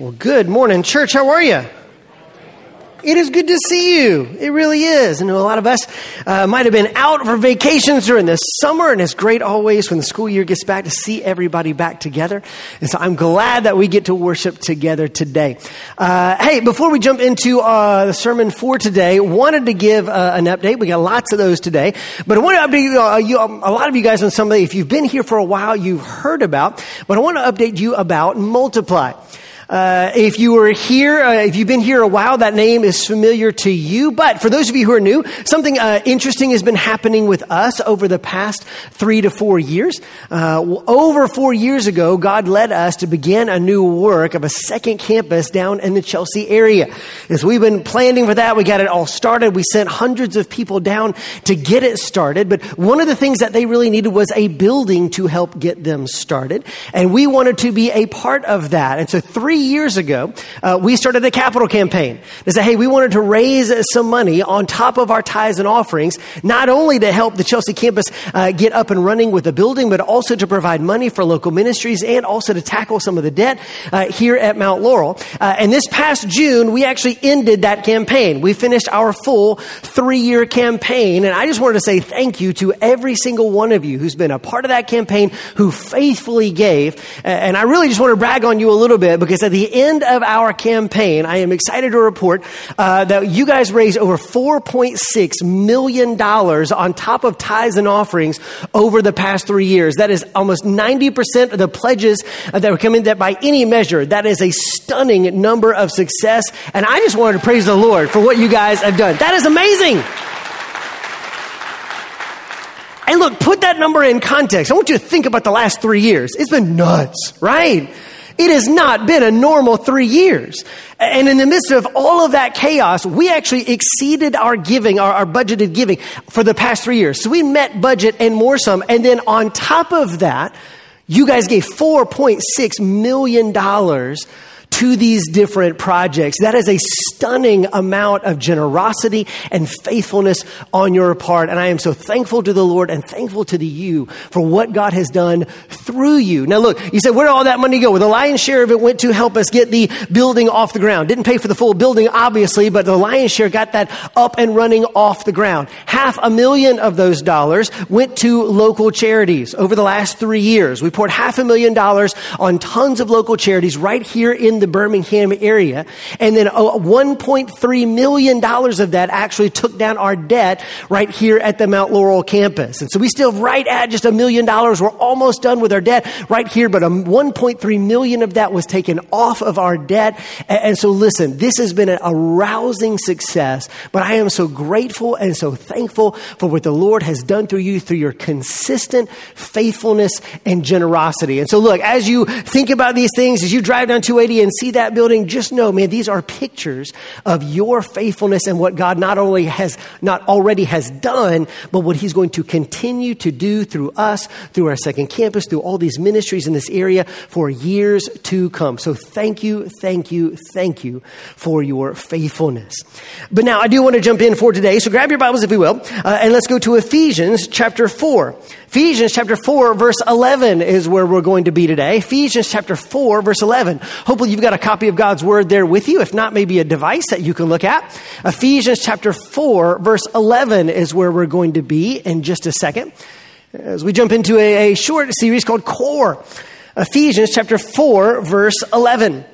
Well, good morning, church. How are you? It is good to see you. It really is. I know a lot of us uh, might have been out for vacations during the summer, and it's great always when the school year gets back to see everybody back together. And so I'm glad that we get to worship together today. Uh, hey, before we jump into uh, the sermon for today, wanted to give uh, an update. We got lots of those today, but I want to update you, uh, um, a lot of you guys on something. If you've been here for a while, you've heard about, but I want to update you about Multiply. Uh, if you were here, uh, if you've been here a while, that name is familiar to you. But for those of you who are new, something uh, interesting has been happening with us over the past three to four years. Uh, over four years ago, God led us to begin a new work of a second campus down in the Chelsea area. As we've been planning for that, we got it all started. We sent hundreds of people down to get it started. But one of the things that they really needed was a building to help get them started. And we wanted to be a part of that. And so three years ago, uh, we started a capital campaign to say, hey, we wanted to raise some money on top of our tithes and offerings, not only to help the Chelsea campus uh, get up and running with the building, but also to provide money for local ministries and also to tackle some of the debt uh, here at Mount Laurel. Uh, and this past June, we actually ended that campaign. We finished our full three year campaign. And I just wanted to say thank you to every single one of you who's been a part of that campaign, who faithfully gave. And I really just want to brag on you a little bit because the end of our campaign, I am excited to report uh, that you guys raised over $4.6 million on top of tithes and offerings over the past three years. That is almost 90% of the pledges that were coming that by any measure. That is a stunning number of success. And I just wanted to praise the Lord for what you guys have done. That is amazing. And look, put that number in context. I want you to think about the last three years. It's been nuts, right? It has not been a normal three years. And in the midst of all of that chaos, we actually exceeded our giving, our, our, budgeted giving for the past three years. So we met budget and more some. And then on top of that, you guys gave $4.6 million to these different projects. That is a stunning amount of generosity and faithfulness on your part. And I am so thankful to the Lord and thankful to the you for what God has done through you. Now look, you said, where did all that money go? Well, the lion's share of it went to help us get the building off the ground. Didn't pay for the full building, obviously, but the lion's share got that up and running off the ground. Half a million of those dollars went to local charities over the last three years. We poured half a million dollars on tons of local charities right here in the Birmingham area. And then uh, $1.3 million of that actually took down our debt right here at the Mount Laurel campus. And so we still right at just a million dollars. We're almost done with our debt right here, but um, 1.3 million of that was taken off of our debt. And so listen, this has been a rousing success, but I am so grateful and so thankful for what the Lord has done through you through your consistent faithfulness and generosity. And so look, as you think about these things, as you drive down 280 and and see that building, just know, man, these are pictures of your faithfulness and what God not only has, not already has done, but what He's going to continue to do through us, through our second campus, through all these ministries in this area for years to come. So thank you, thank you, thank you for your faithfulness. But now I do want to jump in for today. So grab your Bibles if you will, uh, and let's go to Ephesians chapter 4. Ephesians chapter 4 verse 11 is where we're going to be today. Ephesians chapter 4 verse 11. Hopefully you've got a copy of God's word there with you. If not, maybe a device that you can look at. Ephesians chapter 4 verse 11 is where we're going to be in just a second. As we jump into a, a short series called Core. Ephesians chapter 4 verse 11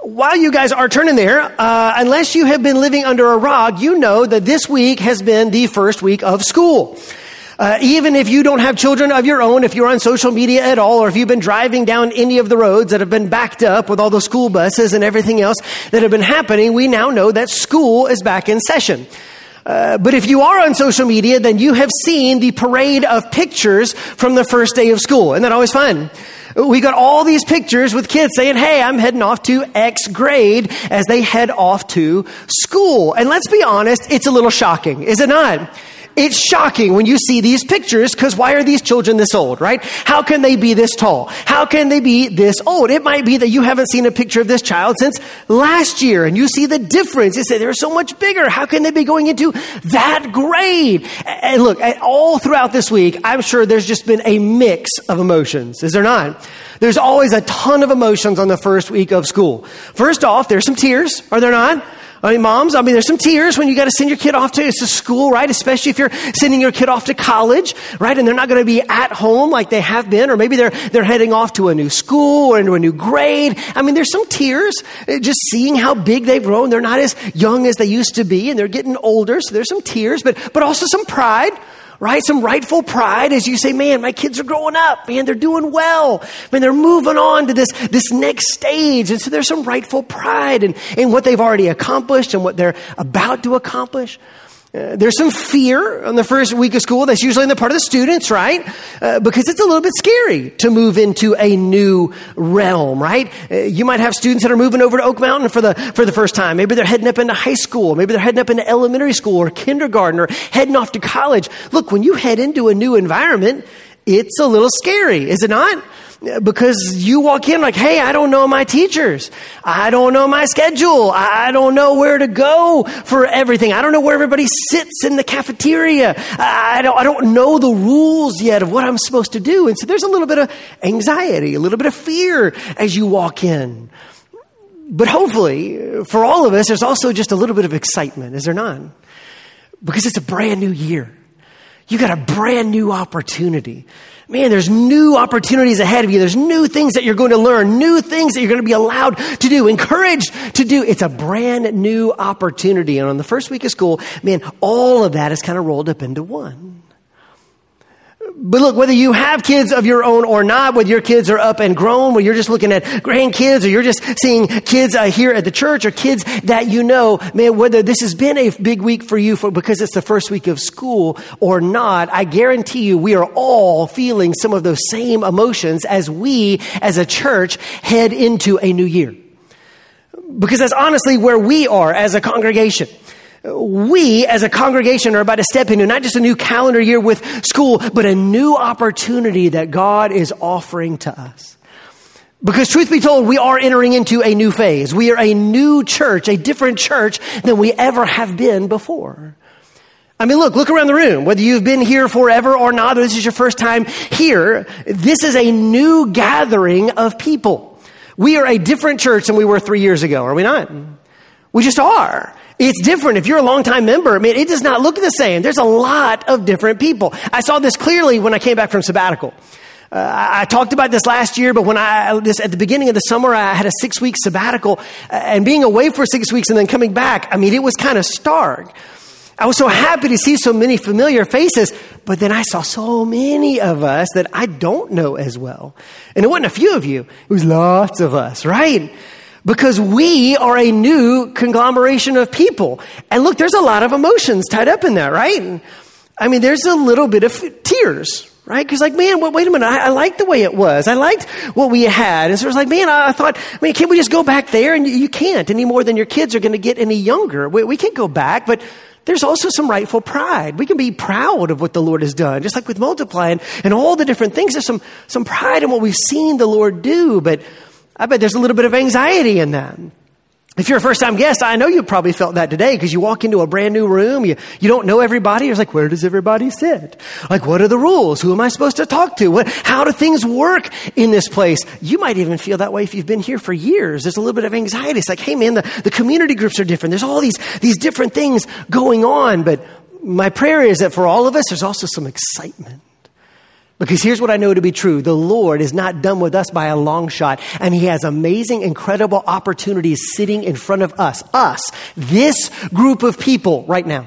while you guys are turning there, uh, unless you have been living under a rock, you know that this week has been the first week of school. Uh, even if you don't have children of your own, if you're on social media at all, or if you've been driving down any of the roads that have been backed up with all the school buses and everything else that have been happening, we now know that school is back in session. Uh, but if you are on social media, then you have seen the parade of pictures from the first day of school. Isn't that always fun? We got all these pictures with kids saying, Hey, I'm heading off to X grade as they head off to school. And let's be honest, it's a little shocking, is it not? It's shocking when you see these pictures because why are these children this old, right? How can they be this tall? How can they be this old? It might be that you haven't seen a picture of this child since last year and you see the difference. You say they're so much bigger. How can they be going into that grade? And look, all throughout this week, I'm sure there's just been a mix of emotions. Is there not? There's always a ton of emotions on the first week of school. First off, there's some tears, are there not? I mean, moms, I mean, there's some tears when you got to send your kid off to, to school, right? Especially if you're sending your kid off to college, right? And they're not going to be at home like they have been, or maybe they're, they're heading off to a new school or into a new grade. I mean, there's some tears uh, just seeing how big they've grown. They're not as young as they used to be and they're getting older. So there's some tears, but, but also some pride, right? Some rightful pride as you say, man, my kids are growing up, man, they're doing well, man, they're moving on to this, this next stage. And so there's some rightful pride in, in what they've already accomplished and what they're about to accomplish. Uh, there's some fear on the first week of school. That's usually on the part of the students, right? Uh, because it's a little bit scary to move into a new realm, right? Uh, you might have students that are moving over to Oak Mountain for the, for the first time. Maybe they're heading up into high school. Maybe they're heading up into elementary school or kindergarten or heading off to college. Look, when you head into a new environment, it's a little scary, is it not? Because you walk in like, hey, I don't know my teachers. I don't know my schedule. I don't know where to go for everything. I don't know where everybody sits in the cafeteria. I don't, I don't know the rules yet of what I'm supposed to do. And so there's a little bit of anxiety, a little bit of fear as you walk in. But hopefully, for all of us, there's also just a little bit of excitement, is there not? Because it's a brand new year. You got a brand new opportunity man, there's new opportunities ahead of you. There's new things that you're going to learn, new things that you're going to be allowed to do, encouraged to do. It's a brand new opportunity. And on the first week of school, man, all of that is kind of rolled up into one. But look, whether you have kids of your own or not, whether your kids are up and grown, whether you're just looking at grandkids or you're just seeing kids uh, here at the church or kids that you know, man, whether this has been a big week for you for, because it's the first week of school or not, I guarantee you we are all feeling some of those same emotions as we as a church head into a new year. Because that's honestly where we are as a congregation we as a congregation are about to step into not just a new calendar year with school, but a new opportunity that God is offering to us. Because truth be told, we are entering into a new phase. We are a new church, a different church than we ever have been before. I mean, look, look around the room. Whether you've been here forever or not, or this is your first time here, this is a new gathering of people. We are a different church than we were three years ago, are we not? We just are. It's different. If you're a longtime member, I mean, it does not look the same. There's a lot of different people. I saw this clearly when I came back from sabbatical. Uh, I, I talked about this last year, but when I, this, at the beginning of the summer, I had a six week sabbatical uh, and being away for six weeks and then coming back, I mean, it was kind of stark. I was so happy to see so many familiar faces, but then I saw so many of us that I don't know as well. And it wasn't a few of you, it was lots of us, right? Because we are a new conglomeration of people. And look, there's a lot of emotions tied up in that, right? I mean, there's a little bit of tears, right? Because like, man, wait a minute, I, I liked the way it was. I liked what we had. And so it was like, man, I, I thought, I mean, can't we just go back there? And you, you can't any more than your kids are going to get any younger. We, we can't go back, but there's also some rightful pride. We can be proud of what the Lord has done, just like with multiplying and all the different things. There's some, some pride in what we've seen the Lord do, but I bet there's a little bit of anxiety in that. If you're a first time guest, I know you probably felt that today because you walk into a brand new room, you, you don't know everybody. You're like, where does everybody sit? Like, what are the rules? Who am I supposed to talk to? What, how do things work in this place? You might even feel that way if you've been here for years. There's a little bit of anxiety. It's like, hey man, the, the community groups are different. There's all these, these different things going on. But my prayer is that for all of us, there's also some excitement. Because here's what I know to be true. The Lord is not done with us by a long shot, and He has amazing, incredible opportunities sitting in front of us. Us, this group of people right now.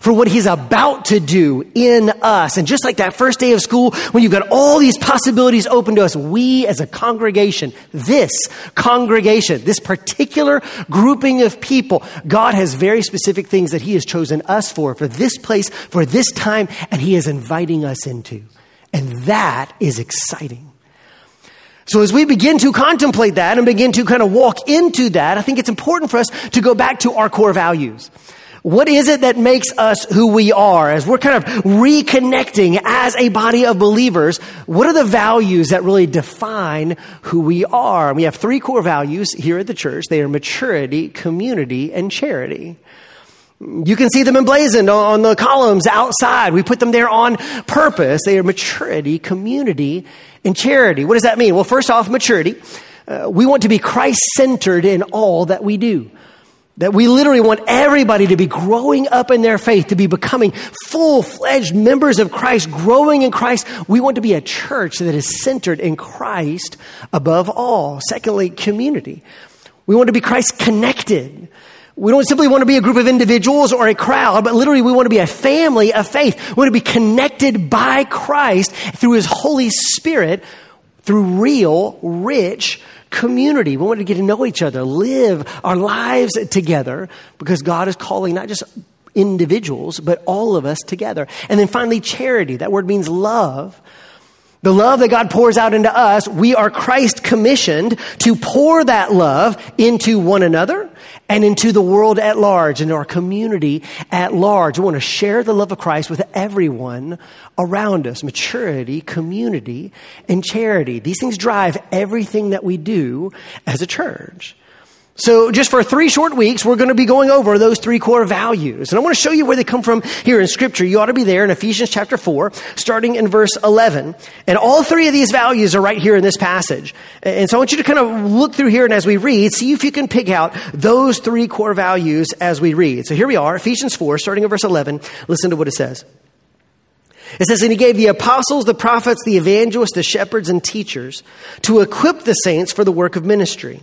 For what He's about to do in us. And just like that first day of school, when you've got all these possibilities open to us, we as a congregation, this congregation, this particular grouping of people, God has very specific things that He has chosen us for, for this place, for this time, and He is inviting us into. And that is exciting. So as we begin to contemplate that and begin to kind of walk into that, I think it's important for us to go back to our core values. What is it that makes us who we are? As we're kind of reconnecting as a body of believers, what are the values that really define who we are? We have three core values here at the church. They are maturity, community, and charity. You can see them emblazoned on the columns outside. We put them there on purpose. They are maturity, community, and charity. What does that mean? Well, first off, maturity. Uh, we want to be Christ centered in all that we do. That we literally want everybody to be growing up in their faith, to be becoming full fledged members of Christ, growing in Christ. We want to be a church that is centered in Christ above all. Secondly, community. We want to be Christ connected. We don't simply want to be a group of individuals or a crowd, but literally we want to be a family of faith. We want to be connected by Christ through His Holy Spirit through real, rich community. We want to get to know each other, live our lives together because God is calling not just individuals, but all of us together. And then finally, charity. That word means love. The love that God pours out into us, we are Christ commissioned to pour that love into one another and into the world at large, into our community at large. We want to share the love of Christ with everyone around us. Maturity, community, and charity. These things drive everything that we do as a church. So, just for three short weeks, we're going to be going over those three core values. And I want to show you where they come from here in Scripture. You ought to be there in Ephesians chapter 4, starting in verse 11. And all three of these values are right here in this passage. And so I want you to kind of look through here and as we read, see if you can pick out those three core values as we read. So here we are, Ephesians 4, starting in verse 11. Listen to what it says. It says, And he gave the apostles, the prophets, the evangelists, the shepherds, and teachers to equip the saints for the work of ministry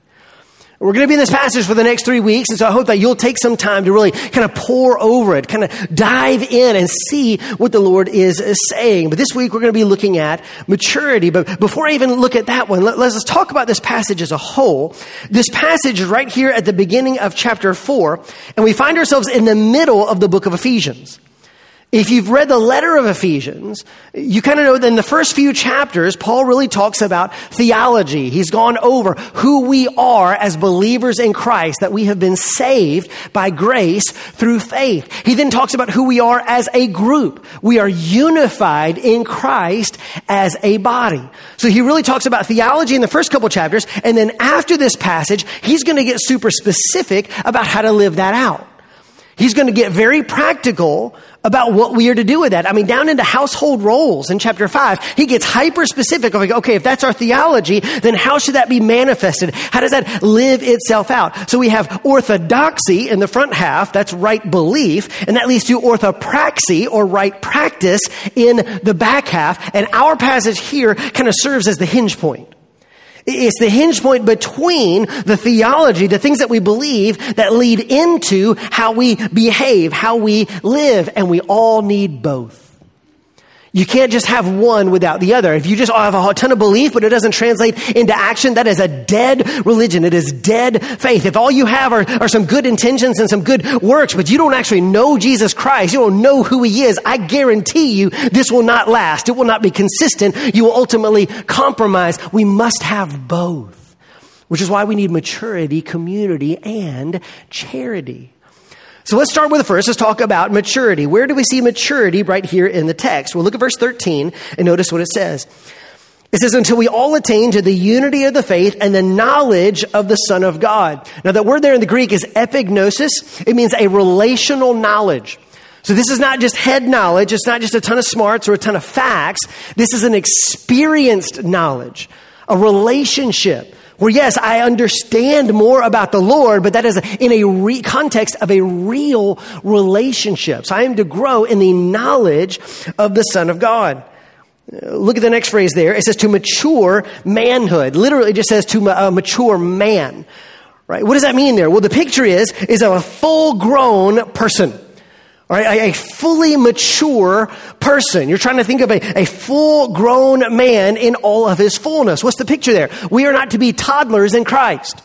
We're going to be in this passage for the next three weeks, and so I hope that you'll take some time to really kind of pore over it, kind of dive in and see what the Lord is saying. But this week we're going to be looking at maturity. But before I even look at that one, let, us talk about this passage as a whole. This passage is right here at the beginning of chapter four, and we find ourselves in the middle of the book of Ephesians. If you've read the letter of Ephesians, you kind of know that in the first few chapters, Paul really talks about theology. He's gone over who we are as believers in Christ, that we have been saved by grace through faith. He then talks about who we are as a group. We are unified in Christ as a body. So he really talks about theology in the first couple chapters, and then after this passage, he's going to get super specific about how to live that out. He's going to get very practical about what we are to do with that. I mean, down into household roles in chapter five, he gets hyper specific of like, okay, if that's our theology, then how should that be manifested? How does that live itself out? So we have orthodoxy in the front half, that's right belief, and that leads to orthopraxy or right practice in the back half. And our passage here kind of serves as the hinge point. It's the hinge point between the theology, the things that we believe that lead into how we behave, how we live, and we all need both. You can't just have one without the other. If you just have a ton of belief, but it doesn't translate into action, that is a dead religion. It is dead faith. If all you have are, are some good intentions and some good works, but you don't actually know Jesus Christ, you don't know who He is, I guarantee you this will not last. It will not be consistent. You will ultimately compromise. We must have both, which is why we need maturity, community, and charity. So let's start with the first. Let's talk about maturity. Where do we see maturity right here in the text? Well, look at verse 13 and notice what it says. It says, until we all attain to the unity of the faith and the knowledge of the Son of God. Now, that word there in the Greek is epignosis. It means a relational knowledge. So this is not just head knowledge. It's not just a ton of smarts or a ton of facts. This is an experienced knowledge, a relationship where yes, I understand more about the Lord, but that is in a re- context of a real relationship. So I am to grow in the knowledge of the Son of God. Look at the next phrase there. It says to mature manhood. Literally, it just says to a uh, mature man. Right? What does that mean there? Well, the picture is, is of a full grown person. A, a, fully mature person. You're trying to think of a, a full grown man in all of his fullness. What's the picture there? We are not to be toddlers in Christ.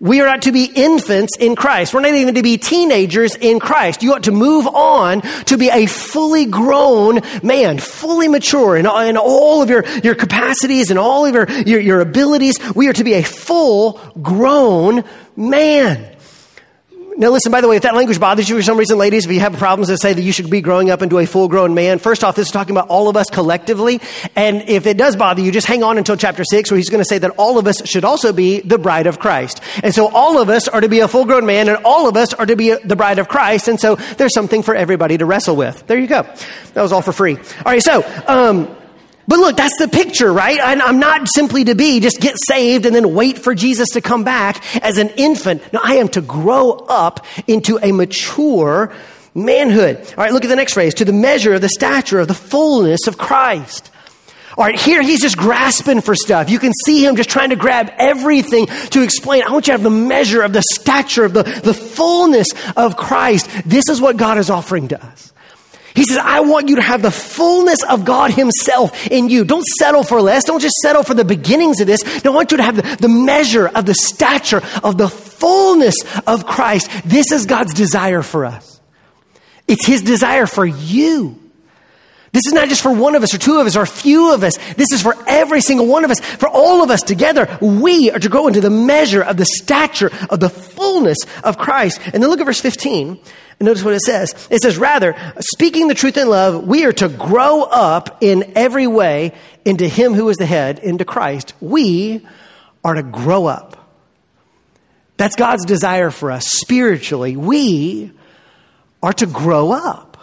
We are not to be infants in Christ. We're not even to be teenagers in Christ. You ought to move on to be a fully grown man, fully mature in, in all of your, your capacities and all of your, your, your abilities. We are to be a full grown man. Now, listen, by the way, if that language bothers you for some reason, ladies, if you have problems that say that you should be growing up into a full grown man, first off, this is talking about all of us collectively. And if it does bother you, just hang on until chapter six, where he's going to say that all of us should also be the bride of Christ. And so all of us are to be a full grown man, and all of us are to be the bride of Christ. And so there's something for everybody to wrestle with. There you go. That was all for free. All right, so, um, but look, that's the picture, right? I'm not simply to be just get saved and then wait for Jesus to come back as an infant. No, I am to grow up into a mature manhood. All right, look at the next phrase to the measure of the stature of the fullness of Christ. All right, here he's just grasping for stuff. You can see him just trying to grab everything to explain. I want you to have the measure of the stature of the, the fullness of Christ. This is what God is offering to us. He says, I want you to have the fullness of God Himself in you. Don't settle for less. Don't just settle for the beginnings of this. No, I want you to have the, the measure of the stature of the fullness of Christ. This is God's desire for us. It's His desire for you. This is not just for one of us or two of us or a few of us. This is for every single one of us, for all of us together. We are to grow into the measure of the stature of the fullness of Christ. And then look at verse 15. Notice what it says. It says, rather, speaking the truth in love, we are to grow up in every way into Him who is the head, into Christ. We are to grow up. That's God's desire for us spiritually. We are to grow up.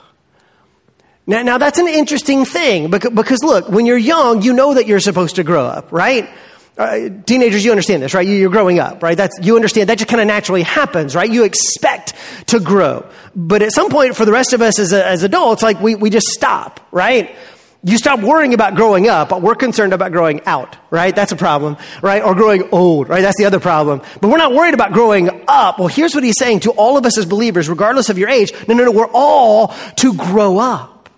Now, now that's an interesting thing because, because look, when you're young, you know that you're supposed to grow up, right? Uh, teenagers, you understand this, right? You're growing up, right? That's, you understand that just kind of naturally happens, right? You expect to grow. But at some point, for the rest of us as, a, as adults, like we, we just stop, right? You stop worrying about growing up, but we're concerned about growing out, right? That's a problem, right? Or growing old, right? That's the other problem. But we're not worried about growing up. Well, here's what he's saying to all of us as believers, regardless of your age. No, no, no, we're all to grow up.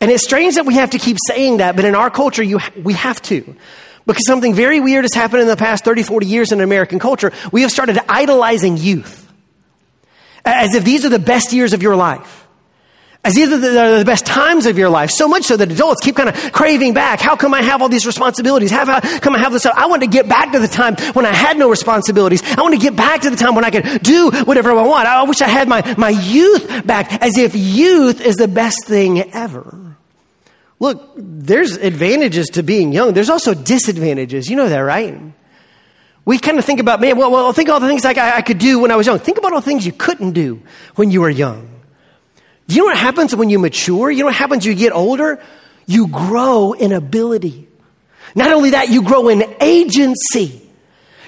And it's strange that we have to keep saying that, but in our culture, you, we have to. Because something very weird has happened in the past 30, 40 years in American culture. We have started idolizing youth as if these are the best years of your life. As either they're the best times of your life, so much so that adults keep kind of craving back. How come I have all these responsibilities? How come I have this? I want to get back to the time when I had no responsibilities. I want to get back to the time when I could do whatever I want. I wish I had my, my youth back, as if youth is the best thing ever. Look, there's advantages to being young. There's also disadvantages. You know that, right? We kind of think about, man, well, well think all the things I, I could do when I was young. Think about all the things you couldn't do when you were young. Do you know what happens when you mature? You know what happens when you get older? You grow in ability. Not only that, you grow in agency.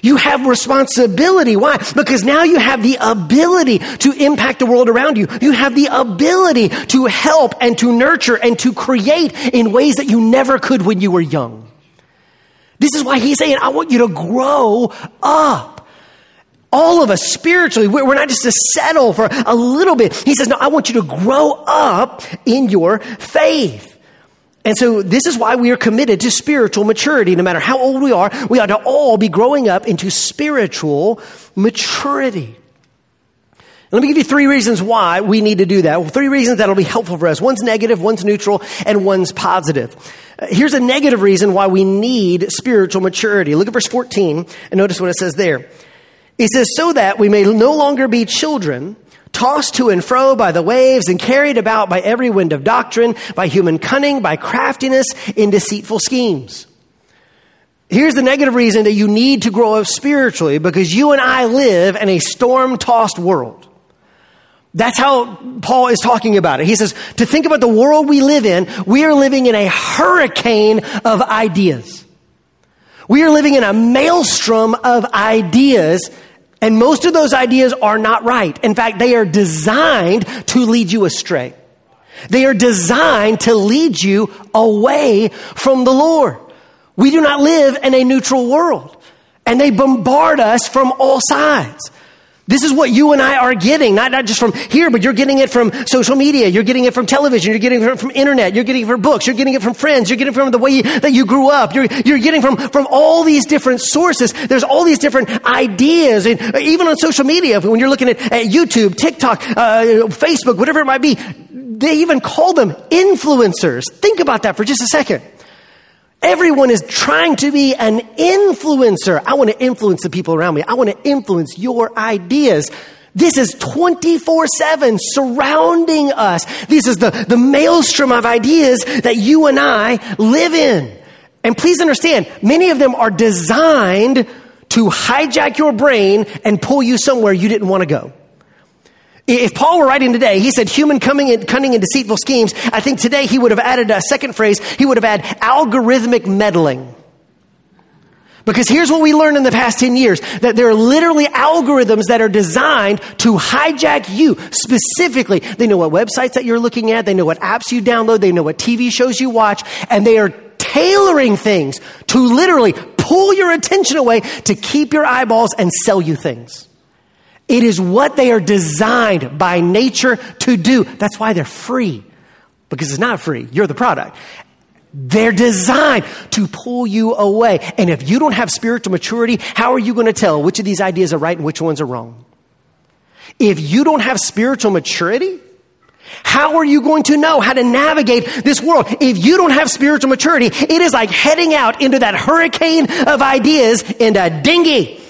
You have responsibility. Why? Because now you have the ability to impact the world around you. You have the ability to help and to nurture and to create in ways that you never could when you were young. This is why he's saying, I want you to grow up. All of us spiritually, we're not just to settle for a little bit. He says, no, I want you to grow up in your faith. And so this is why we are committed to spiritual maturity. No matter how old we are, we ought to all be growing up into spiritual maturity. let me give you three reasons why we need to do that. Well, three reasons that'll be helpful for us. One's negative, one's neutral, and one's positive. Uh, here's a negative reason why we need spiritual maturity. Look at verse 14 and notice what it says there. It says, so that we may no longer be children tossed to and fro by the waves and carried about by every wind of doctrine, by human cunning, by craftiness in deceitful schemes. Here's the negative reason that you need to grow up spiritually because you and I live in a storm tossed world. That's how Paul is talking about it. He says, to think about the world we live in, we are living in a hurricane of ideas. We are living in a maelstrom of ideas and most of those ideas are not right. In fact, they are designed to lead you astray. They are designed to lead you away from the Lord. We do not live in a neutral world. And they bombard us from all sides. This is what you and I are getting, not, not just from here, but you're getting it from social media. You're getting it from television. You're getting it from internet. You're getting it from books. You're getting it from friends. You're getting it from the way you, that you grew up. You're, you're getting from, from all these different sources. There's all these different ideas. And even on social media, when you're looking at, at YouTube, TikTok, uh, Facebook, whatever it might be, they even call them influencers. Think about that for just a second. Everyone is trying to be an influencer. I want to influence the people around me. I want to influence your ideas. This is 24 7 surrounding us. This is the, the maelstrom of ideas that you and I live in. And please understand, many of them are designed to hijack your brain and pull you somewhere you didn't want to go. If Paul were writing today, he said human coming in, cunning and deceitful schemes. I think today he would have added a second phrase. He would have added algorithmic meddling. Because here's what we learned in the past 10 years that there are literally algorithms that are designed to hijack you specifically. They know what websites that you're looking at, they know what apps you download, they know what TV shows you watch, and they are tailoring things to literally pull your attention away to keep your eyeballs and sell you things. It is what they are designed by nature to do. That's why they're free. Because it's not free. You're the product. They're designed to pull you away. And if you don't have spiritual maturity, how are you going to tell which of these ideas are right and which ones are wrong? If you don't have spiritual maturity, how are you going to know how to navigate this world? If you don't have spiritual maturity, it is like heading out into that hurricane of ideas in a dinghy.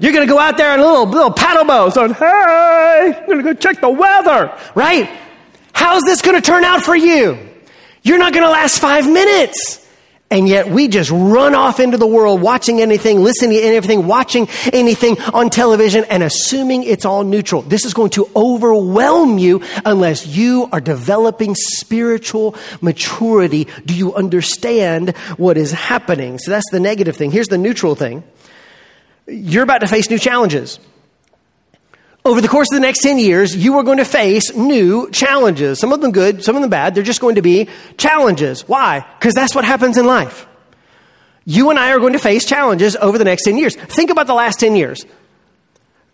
You're going to go out there in a little, little paddle boat saying, hey, I'm going to go check the weather, right? How's this going to turn out for you? You're not going to last five minutes. And yet we just run off into the world watching anything, listening to anything, watching anything on television and assuming it's all neutral. This is going to overwhelm you unless you are developing spiritual maturity. Do you understand what is happening? So that's the negative thing. Here's the neutral thing you're about to face new challenges. Over the course of the next 10 years, you are going to face new challenges. Some of them good, some of them bad. They're just going to be challenges. Why? Because that's what happens in life. You and I are going to face challenges over the next 10 years. Think about the last 10 years.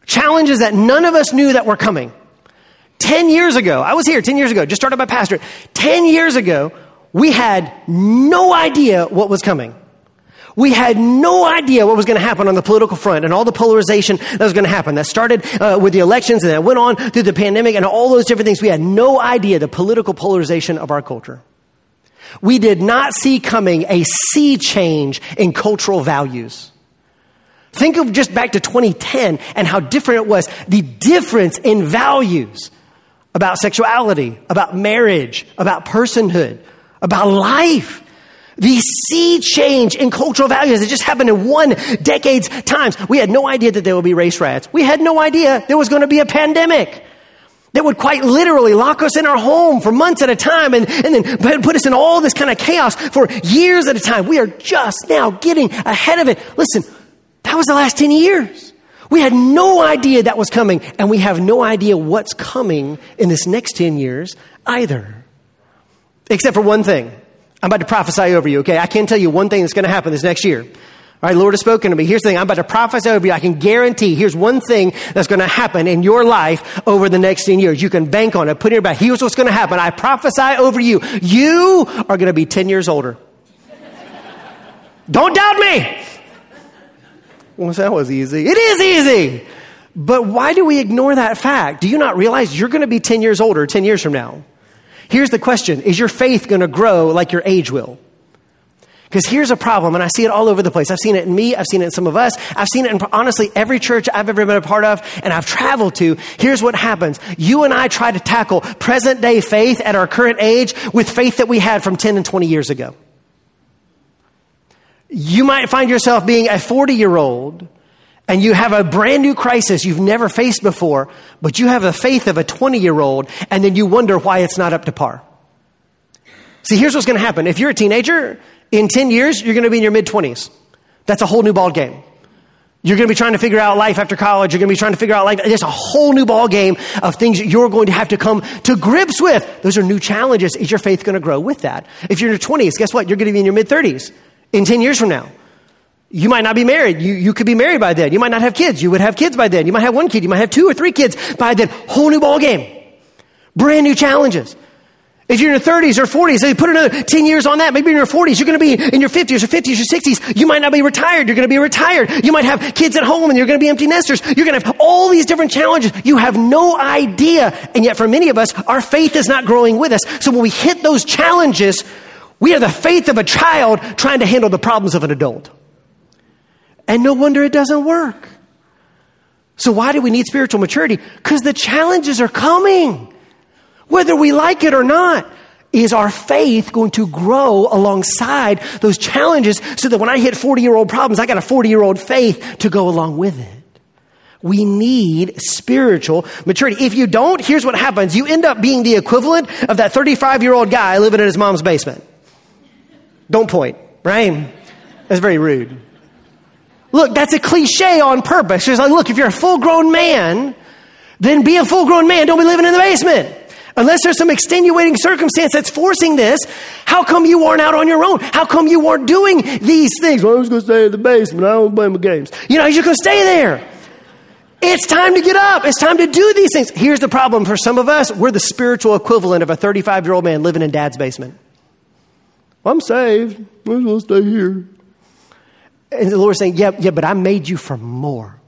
Challenges that none of us knew that were coming. 10 years ago, I was here 10 years ago, just started my pastorate. 10 years ago, we had no idea what was coming. We had no idea what was going to happen on the political front and all the polarization that was going to happen. That started uh, with the elections and that went on through the pandemic and all those different things. We had no idea the political polarization of our culture. We did not see coming a sea change in cultural values. Think of just back to 2010 and how different it was. The difference in values about sexuality, about marriage, about personhood, about life. The sea change in cultural values that just happened in one decade's times. We had no idea that there would be race riots. We had no idea there was going to be a pandemic that would quite literally lock us in our home for months at a time and, and then put us in all this kind of chaos for years at a time. We are just now getting ahead of it. Listen, that was the last 10 years. We had no idea that was coming, and we have no idea what's coming in this next 10 years either. Except for one thing. I'm about to prophesy over you, okay? I can't tell you one thing that's going to happen this next year. All right, Lord has spoken to me. Here's the thing. I'm about to prophesy over you. I can guarantee here's one thing that's going to happen in your life over the next 10 years. You can bank on it. Put it back. Here's what's going to happen. I prophesy over you. You are going to be 10 years older. Don't doubt me. Well, that was easy. It is easy. But why do we ignore that fact? Do you not realize you're going to be 10 years older 10 years from now? Here's the question Is your faith going to grow like your age will? Because here's a problem, and I see it all over the place. I've seen it in me, I've seen it in some of us, I've seen it in honestly every church I've ever been a part of, and I've traveled to. Here's what happens. You and I try to tackle present day faith at our current age with faith that we had from 10 and 20 years ago. You might find yourself being a 40 year old and you have a brand new crisis you've never faced before, but you have the faith of a 20 year old, and then you wonder why it's not up to par. See, here's what's going to happen. If you're a teenager, in 10 years, you're going to be in your mid 20s. That's a whole new ball game. You're going to be trying to figure out life after college. You're going to be trying to figure out life. There's a whole new ball game of things that you're going to have to come to grips with. Those are new challenges. Is your faith going to grow with that? If you're in your 20s, guess what? You're going to be in your mid 30s in 10 years from now. You might not be married. You, you could be married by then. You might not have kids. You would have kids by then. You might have one kid. You might have two or three kids by then. Whole new ball game. Brand new challenges. If you're in your 30s or 40s, they put another 10 years on that. Maybe in your 40s, you're going to be in your 50s or 50s or 60s. You might not be retired. You're going to be retired. You might have kids at home and you're going to be empty nesters. You're going to have all these different challenges. You have no idea. And yet for many of us, our faith is not growing with us. So when we hit those challenges, we are the faith of a child trying to handle the problems of an adult. And no wonder it doesn't work. So why do we need spiritual maturity? Because the challenges are coming. Whether we like it or not, is our faith going to grow alongside those challenges so that when I hit 40 year old problems, I got a 40 year old faith to go along with it? We need spiritual maturity. If you don't, here's what happens. You end up being the equivalent of that 35 year old guy living in his mom's basement. Don't point, right? That's very rude. Look, that's a cliche on purpose. She's like, look, if you're a full grown man, then be a full grown man. Don't be living in the basement. Unless there's some extenuating circumstance that's forcing this, how come you aren't out on your own? How come you aren't doing these things? Well, I was going to stay in the basement. I don't play my games. You know, you're going to stay there. It's time to get up. It's time to do these things. Here's the problem for some of us we're the spiritual equivalent of a 35 year old man living in dad's basement. I'm saved. I'm going to stay here. And the Lord's saying, Yeah, yeah, but I made you for more.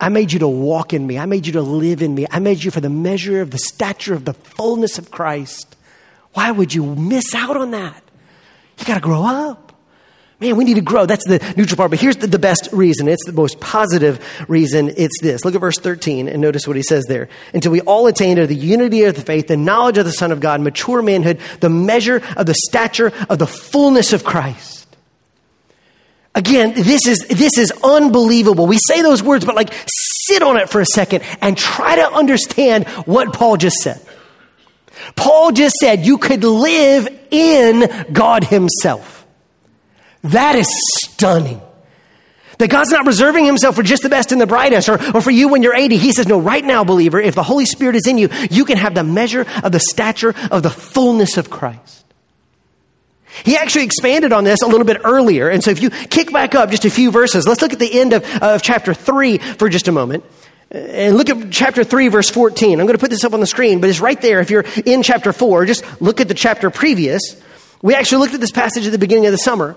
I made you to walk in me. I made you to live in me. I made you for the measure of the stature of the fullness of Christ. Why would you miss out on that? You got to grow up. Man, we need to grow. That's the neutral part. But here's the, the, best reason. It's the most positive reason. It's this. Look at verse 13 and notice what he says there. Until we all attain to the unity of the faith, the knowledge of the Son of God, mature manhood, the measure of the stature of the fullness of Christ. Again, this is, this is unbelievable. We say those words, but like sit on it for a second and try to understand what Paul just said. Paul just said you could live in God Himself. That is stunning. That God's not reserving Himself for just the best and the brightest or, or for you when you're 80. He says, No, right now, believer, if the Holy Spirit is in you, you can have the measure of the stature of the fullness of Christ. He actually expanded on this a little bit earlier. And so if you kick back up just a few verses, let's look at the end of, of chapter 3 for just a moment. Uh, and look at chapter 3, verse 14. I'm going to put this up on the screen, but it's right there. If you're in chapter 4, just look at the chapter previous. We actually looked at this passage at the beginning of the summer.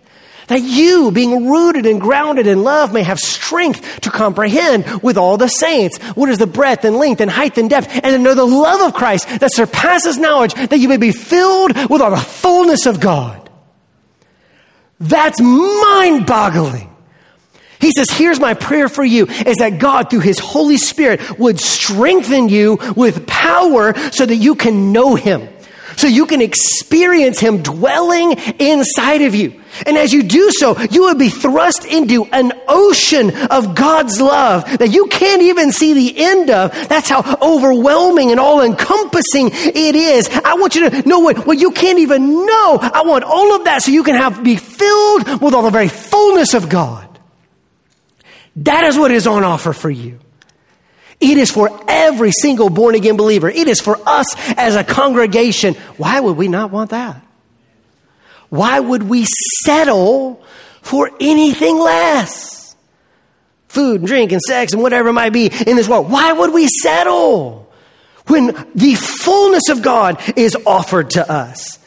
that you, being rooted and grounded in love, may have strength to comprehend with all the saints what is the breadth and length and height and depth, and to know the love of Christ that surpasses knowledge, that you may be filled with all the fullness of God. That's mind boggling. He says, here's my prayer for you is that God, through his Holy Spirit, would strengthen you with power so that you can know him so you can experience Him dwelling inside of you. And as you do so, you will be thrust into an ocean of God's love that you can't even see the end of. That's how overwhelming and all encompassing it is. I want you to know what, what you can't even know. I want all of that so you can have, be filled with all the very fullness of God. That is what is on offer for you. It is for every single born again believer. It is for us as a congregation. Why would we not want that? Why would we settle for anything less? Food and drink and sex and whatever it might be in this world. Why would we settle when the fullness of God is offered to us?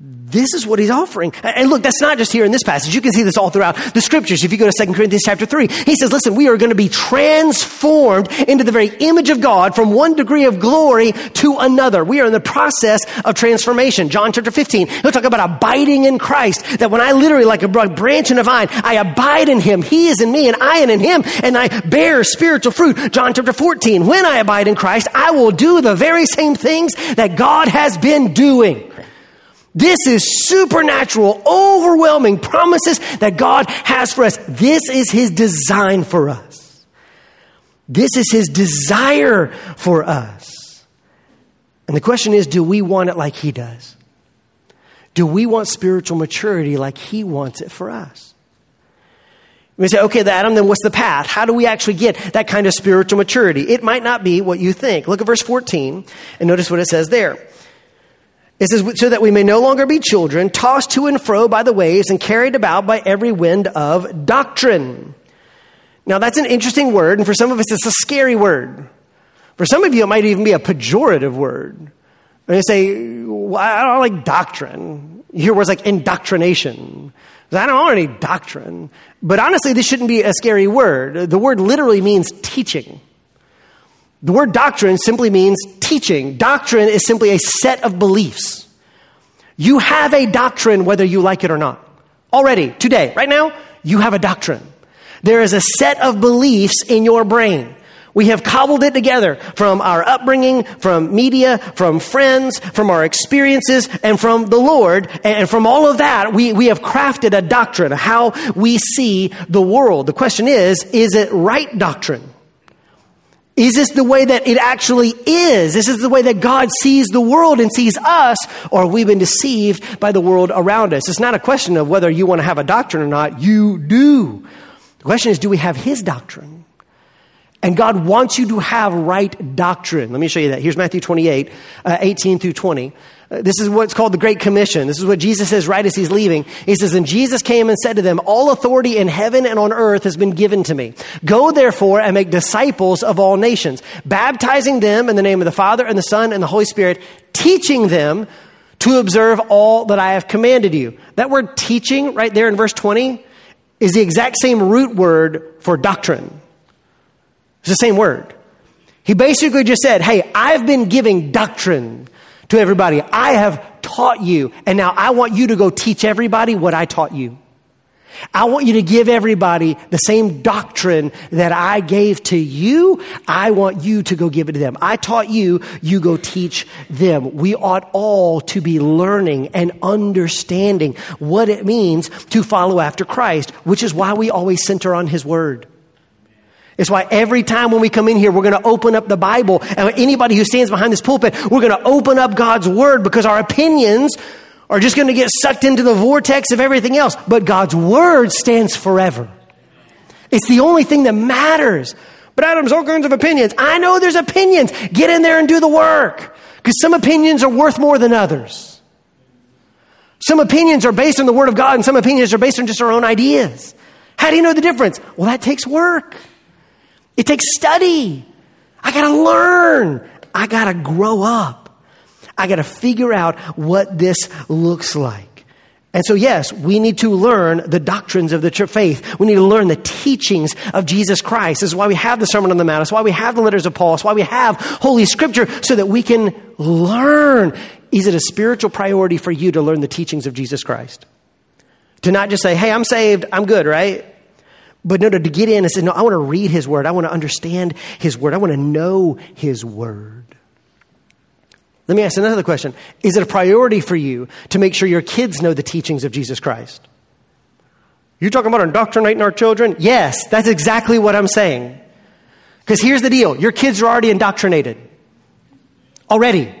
This is what he's offering. And look, that's not just here in this passage. You can see this all throughout the scriptures. If you go to 2 Corinthians chapter 3, he says, listen, we are going to be transformed into the very image of God from one degree of glory to another. We are in the process of transformation. John chapter 15, he'll talk about abiding in Christ. That when I literally, like a branch in a vine, I abide in him. He is in me and I am in him and I bear spiritual fruit. John chapter 14, when I abide in Christ, I will do the very same things that God has been doing. This is supernatural, overwhelming promises that God has for us. This is His design for us. This is His desire for us. And the question is do we want it like He does? Do we want spiritual maturity like He wants it for us? We say, okay, Adam, then what's the path? How do we actually get that kind of spiritual maturity? It might not be what you think. Look at verse 14 and notice what it says there. It says, so that we may no longer be children, tossed to and fro by the waves and carried about by every wind of doctrine. Now, that's an interesting word, and for some of us, it's a scary word. For some of you, it might even be a pejorative word. And you say, well, I don't like doctrine. You hear words like indoctrination. I don't want any doctrine. But honestly, this shouldn't be a scary word. The word literally means teaching. The word doctrine simply means teaching. Doctrine is simply a set of beliefs. You have a doctrine whether you like it or not. Already, today, right now, you have a doctrine. There is a set of beliefs in your brain. We have cobbled it together from our upbringing, from media, from friends, from our experiences, and from the Lord. And from all of that, we, we have crafted a doctrine, how we see the world. The question is, is it right doctrine? Is this the way that it actually is? This is the way that God sees the world and sees us, or have we been deceived by the world around us? It's not a question of whether you want to have a doctrine or not. You do. The question is, do we have His doctrine? And God wants you to have right doctrine. Let me show you that. Here's Matthew 28, uh, 18 through 20. Uh, this is what's called the Great Commission. This is what Jesus says right as he's leaving. He says, And Jesus came and said to them, All authority in heaven and on earth has been given to me. Go therefore and make disciples of all nations, baptizing them in the name of the Father and the Son and the Holy Spirit, teaching them to observe all that I have commanded you. That word teaching right there in verse 20 is the exact same root word for doctrine. It's the same word. He basically just said, Hey, I've been giving doctrine to everybody. I have taught you, and now I want you to go teach everybody what I taught you. I want you to give everybody the same doctrine that I gave to you. I want you to go give it to them. I taught you, you go teach them. We ought all to be learning and understanding what it means to follow after Christ, which is why we always center on His Word. It's why every time when we come in here, we're going to open up the Bible. And anybody who stands behind this pulpit, we're going to open up God's Word because our opinions are just going to get sucked into the vortex of everything else. But God's Word stands forever. It's the only thing that matters. But Adam's all kinds of opinions. I know there's opinions. Get in there and do the work. Because some opinions are worth more than others. Some opinions are based on the Word of God, and some opinions are based on just our own ideas. How do you know the difference? Well, that takes work. It takes study. I got to learn. I got to grow up. I got to figure out what this looks like. And so, yes, we need to learn the doctrines of the faith. We need to learn the teachings of Jesus Christ. This is why we have the Sermon on the Mount. It's why we have the letters of Paul. It's why we have Holy Scripture so that we can learn. Is it a spiritual priority for you to learn the teachings of Jesus Christ? To not just say, hey, I'm saved, I'm good, right? But no, to get in and say, no, I want to read his word. I want to understand his word. I want to know his word. Let me ask another question. Is it a priority for you to make sure your kids know the teachings of Jesus Christ? You're talking about indoctrinating our children? Yes, that's exactly what I'm saying. Because here's the deal your kids are already indoctrinated. Already.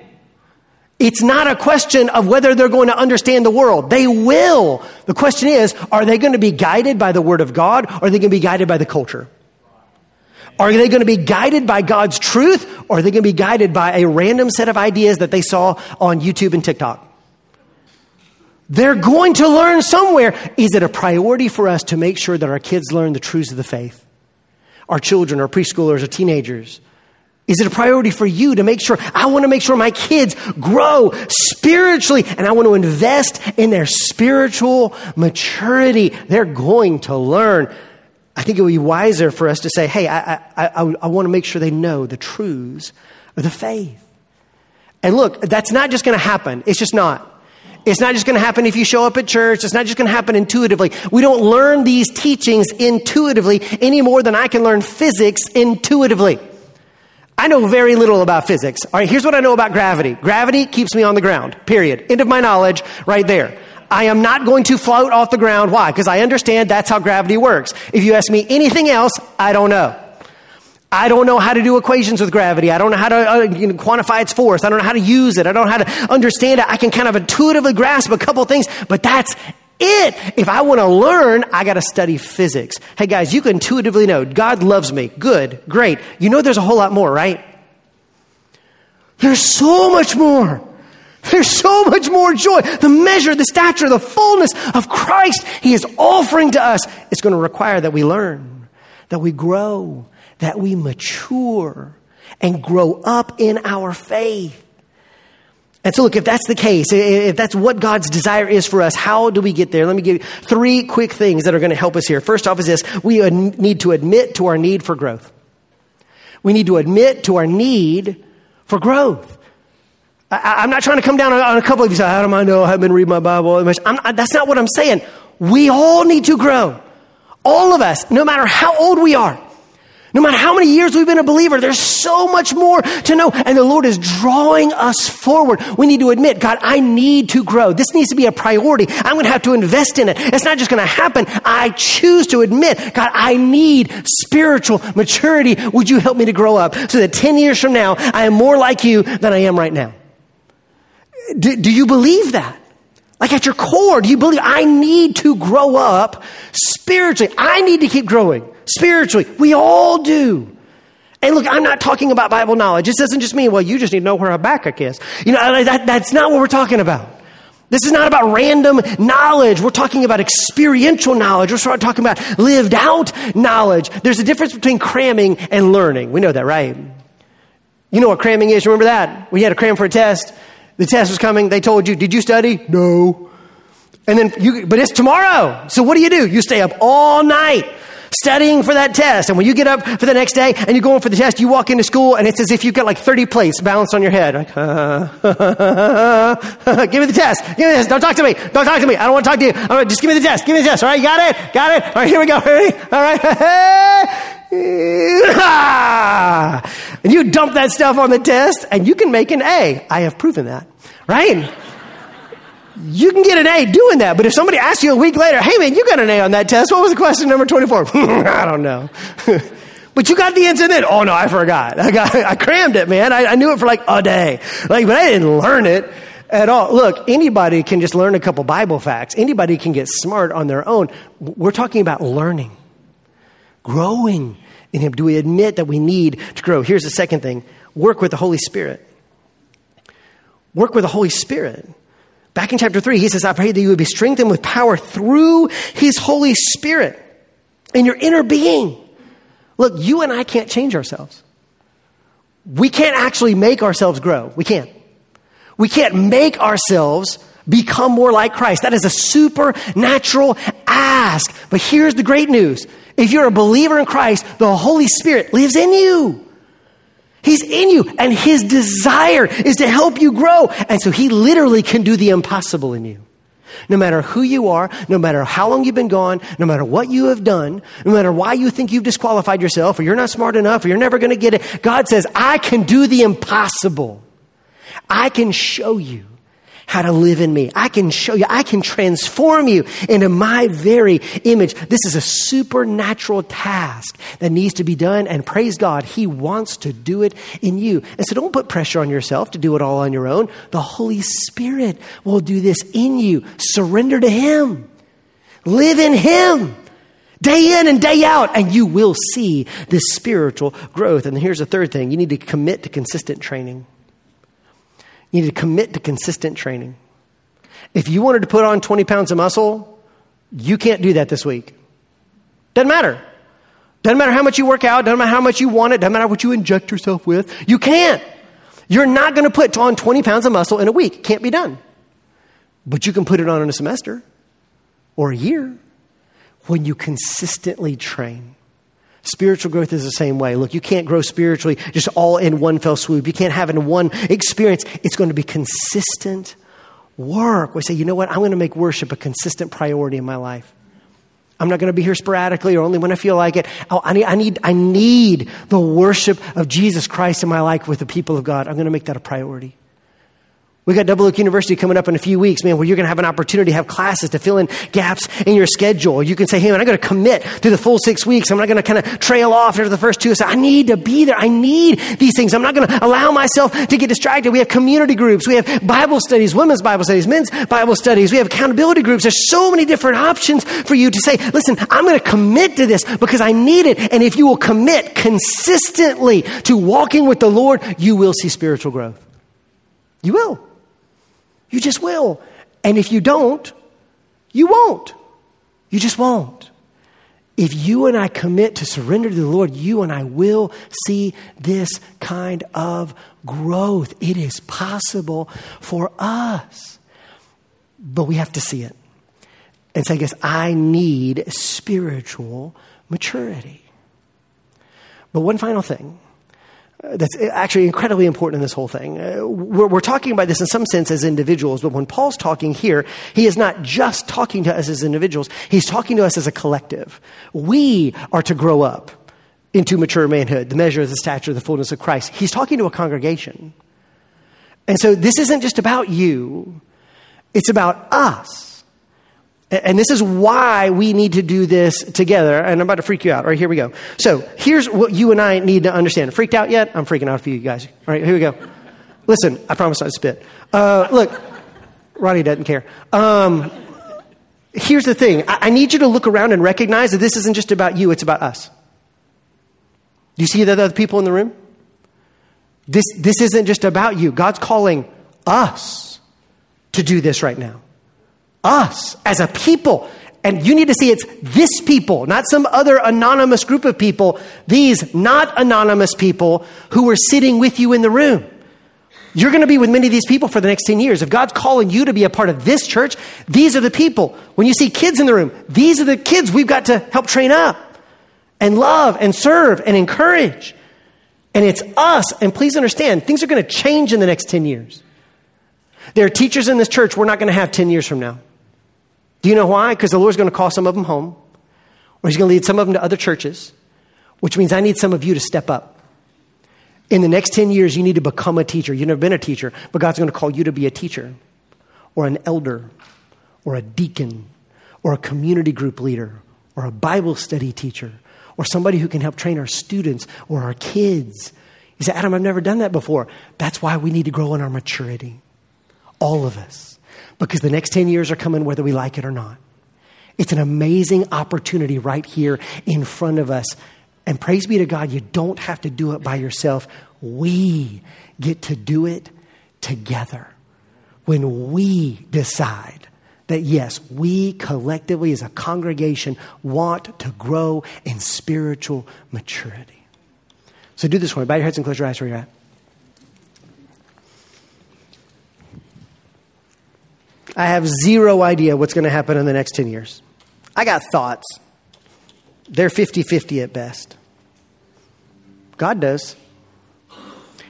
It's not a question of whether they're going to understand the world. They will. The question is, are they going to be guided by the Word of God or are they going to be guided by the culture? Are they going to be guided by God's truth or are they going to be guided by a random set of ideas that they saw on YouTube and TikTok? They're going to learn somewhere. Is it a priority for us to make sure that our kids learn the truths of the faith? Our children, our preschoolers, our teenagers. Is it a priority for you to make sure? I want to make sure my kids grow spiritually and I want to invest in their spiritual maturity. They're going to learn. I think it would be wiser for us to say, hey, I, I, I, I want to make sure they know the truths of the faith. And look, that's not just going to happen. It's just not. It's not just going to happen if you show up at church. It's not just going to happen intuitively. We don't learn these teachings intuitively any more than I can learn physics intuitively. I know very little about physics. All right, here's what I know about gravity gravity keeps me on the ground, period. End of my knowledge right there. I am not going to float off the ground. Why? Because I understand that's how gravity works. If you ask me anything else, I don't know. I don't know how to do equations with gravity. I don't know how to uh, quantify its force. I don't know how to use it. I don't know how to understand it. I can kind of intuitively grasp a couple things, but that's it. If I want to learn, I got to study physics. Hey guys, you can intuitively know God loves me. Good, great. You know there's a whole lot more, right? There's so much more. There's so much more joy. The measure, the stature, the fullness of Christ He is offering to us. It's going to require that we learn, that we grow, that we mature and grow up in our faith. And so, look, if that's the case, if that's what God's desire is for us, how do we get there? Let me give you three quick things that are going to help us here. First off, is this we need to admit to our need for growth. We need to admit to our need for growth. I, am not trying to come down on a couple of you say, How do I know? I haven't been reading my Bible. Not, that's not what I'm saying. We all need to grow. All of us, no matter how old we are. No matter how many years we've been a believer, there's so much more to know. And the Lord is drawing us forward. We need to admit, God, I need to grow. This needs to be a priority. I'm going to have to invest in it. It's not just going to happen. I choose to admit, God, I need spiritual maturity. Would you help me to grow up so that 10 years from now, I am more like you than I am right now? Do, do you believe that? Like at your core, do you believe I need to grow up spiritually? I need to keep growing spiritually. We all do. And look, I'm not talking about Bible knowledge. This doesn't just mean, well, you just need to know where Habakkuk is. You know, that, that's not what we're talking about. This is not about random knowledge. We're talking about experiential knowledge. We're talking about lived out knowledge. There's a difference between cramming and learning. We know that, right? You know what cramming is. Remember that? We had to cram for a test. The test was coming. They told you, did you study? No. And then you, but it's tomorrow. So what do you do? You stay up all night studying for that test. And when you get up for the next day and you're going for the test, you walk into school and it's as if you've got like 30 plates balanced on your head. Like, uh, give me the test. Give me this. Don't talk to me. Don't talk to me. I don't want to talk to you. All right, just give me the test. Give me the test. All right, you got it? Got it? All right, here we go. Ready? All right. and you dump that stuff on the test and you can make an A. I have proven that. Right? you can get an A doing that. But if somebody asks you a week later, hey man, you got an A on that test. What was the question number 24? I don't know. but you got the answer then. Oh no, I forgot. I got, I crammed it, man. I, I knew it for like a day. Like, but I didn't learn it at all. Look, anybody can just learn a couple Bible facts. Anybody can get smart on their own. We're talking about learning, growing in Him. Do we admit that we need to grow? Here's the second thing work with the Holy Spirit. Work with the Holy Spirit. Back in chapter 3, he says, I pray that you would be strengthened with power through his Holy Spirit in your inner being. Look, you and I can't change ourselves. We can't actually make ourselves grow. We can't. We can't make ourselves become more like Christ. That is a supernatural ask. But here's the great news. If you're a believer in Christ, the Holy Spirit lives in you. He's in you, and His desire is to help you grow. And so He literally can do the impossible in you. No matter who you are, no matter how long you've been gone, no matter what you have done, no matter why you think you've disqualified yourself, or you're not smart enough, or you're never going to get it, God says, I can do the impossible. I can show you how to live in me. I can show you, I can transform you into my very image. This is a supernatural task that needs to be done, and praise God, He wants to do it in you. And so don't put pressure on yourself to do it all on your own. The Holy Spirit will do this in you. Surrender to Him, live in Him day in and day out, and you will see this spiritual growth. And here's the third thing you need to commit to consistent training. You need to commit to consistent training. If you wanted to put on 20 pounds of muscle, you can't do that this week. Doesn't matter. Doesn't matter how much you work out, doesn't matter how much you want it, doesn't matter what you inject yourself with. You can't. You're not going to put on 20 pounds of muscle in a week. Can't be done. But you can put it on in a semester or a year when you consistently train. Spiritual growth is the same way. Look, you can't grow spiritually just all in one fell swoop. You can't have it in one experience. It's going to be consistent work. We say, you know what? I'm going to make worship a consistent priority in my life. I'm not going to be here sporadically or only when I feel like it. Oh, I, need, I, need, I need the worship of Jesus Christ in my life with the people of God. I'm going to make that a priority. We got Double Oak University coming up in a few weeks, man, where you're going to have an opportunity to have classes to fill in gaps in your schedule. You can say, hey, man, I'm going to commit to the full six weeks. I'm not going to kind of trail off after the first two. So I need to be there. I need these things. I'm not going to allow myself to get distracted. We have community groups. We have Bible studies, women's Bible studies, men's Bible studies. We have accountability groups. There's so many different options for you to say, listen, I'm going to commit to this because I need it. And if you will commit consistently to walking with the Lord, you will see spiritual growth. You will. You just will. And if you don't, you won't. You just won't. If you and I commit to surrender to the Lord, you and I will see this kind of growth. It is possible for us. But we have to see it and say, "Guess I need spiritual maturity. But one final thing that's actually incredibly important in this whole thing. Uh, we're, we're, talking about this in some sense as individuals, but when Paul's talking here, he is not just talking to us as individuals, he's talking to us as a collective. We are to grow up into mature manhood, the measure of the stature of the fullness of Christ. He's talking to a congregation. And so this isn't just about you, it's about us. And this is why we need to do this together. And I'm about to freak you out. All right, here we go. So here's what you and I need to understand. Freaked out yet? I'm freaking out for you guys. All right, here we go. Listen, I promise not to spit. Uh, look, Ronnie doesn't care. Um, here's the thing I, I need you to look around and recognize that this isn't just about you, it's about us. Do you see the other people in the room? This, this isn't just about you. God's calling us to do this right now us as a people. And you need to see it's this people, not some other anonymous group of people, these not anonymous people who were sitting with you in the room. You're going to be with many of these people for the next 10 years. If God's calling you to be a part of this church, these are the people. When you see kids in the room, these are the kids we've got to help train up and love and serve and encourage. And it's us. And please understand, things are going to change in the next 10 years. There are teachers in this church we're not going to have 10 years from now. Do you know why? Because the Lord's going to call some of them home, or He's going to lead some of them to other churches, which means I need some of you to step up. In the next 10 years, you need to become a teacher. You've never been a teacher, but God's going to call you to be a teacher, or an elder, or a deacon, or a community group leader, or a Bible study teacher, or somebody who can help train our students or our kids. You say, Adam, I've never done that before. That's why we need to grow in our maturity. All of us because the next 10 years are coming whether we like it or not. It's an amazing opportunity right here in front of us. And praise be to God, you don't have to do it by yourself. We get to do it together when we decide that yes, we collectively as a congregation want to grow in spiritual maturity. So do this for me. Bow your heads and close your eyes where you're at. I have zero idea what's going to happen in the next 10 years. I got thoughts. They're 50 50 at best. God does.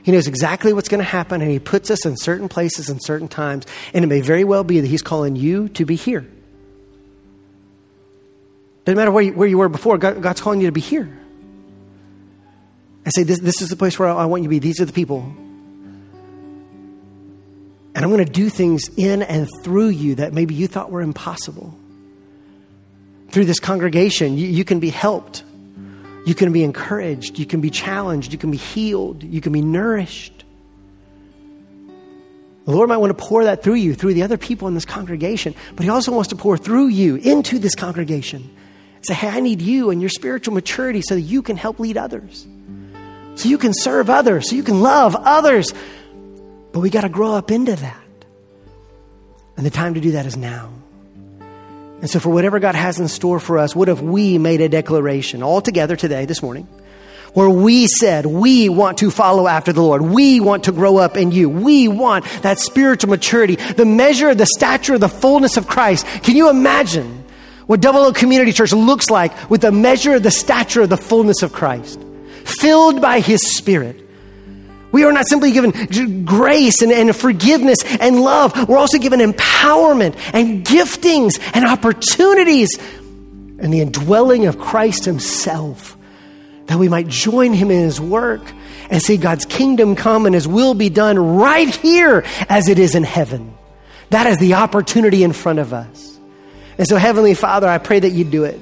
He knows exactly what's going to happen, and He puts us in certain places and certain times. And it may very well be that He's calling you to be here. Doesn't matter where you, where you were before, God, God's calling you to be here. I say, this, this is the place where I want you to be. These are the people and I'm going to do things in and through you that maybe you thought were impossible. Through this congregation, you, you can be helped. You can be encouraged. You can be challenged. You can be healed. You can be nourished. The Lord might want to pour that through you, through the other people in this congregation, but He also wants to pour through you into this congregation. Say, hey, I need you and your spiritual maturity so that you can help lead others, so you can serve others, so you can love others, but we got to grow up into that. And the time to do that is now. And so, for whatever God has in store for us, what if we made a declaration all together today, this morning, where we said, We want to follow after the Lord. We want to grow up in you. We want that spiritual maturity, the measure, the stature, the fullness of Christ. Can you imagine what Double Oak Community Church looks like with the measure, the stature, the fullness of Christ? Filled by His Spirit are not simply given grace and, and, forgiveness and love. We're also given empowerment and giftings and opportunities and the indwelling of Christ Himself that we might join him in his work and see God's kingdom come and his will be done right here as it is in heaven. That is the opportunity in front of us. And so, Heavenly Father, I pray that you do it.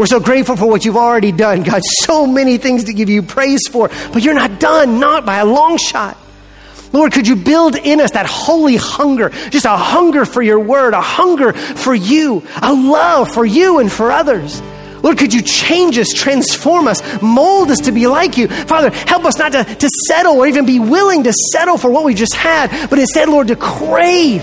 We're so grateful for what you've already done. God, so many things to give you praise for, but you're not done, not by a long shot. Lord, could you build in us that holy hunger, just a hunger for your word, a hunger for you, a love for you and for others. Lord, could you change us, transform us, mold us to be like you? Father, help us not to, to settle or even be willing to settle for what we just had, but instead, Lord, to crave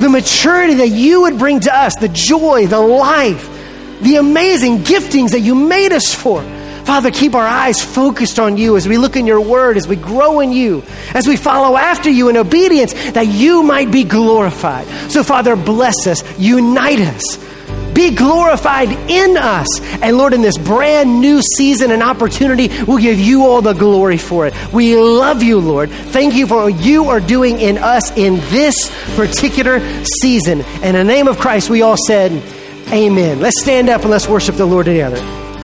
the maturity that you would bring to us, the joy, the life, the amazing giftings that you made us for. Father, keep our eyes focused on you as we look in your word, as we grow in you, as we follow after you in obedience, that you might be glorified. So, Father, bless us, unite us be glorified in us. And Lord, in this brand new season and opportunity, we'll give you all the glory for it. We love you, Lord. Thank you for what you are doing in us in this particular season. In the name of Christ, we all said, Amen. Let's stand up and let's worship the Lord together.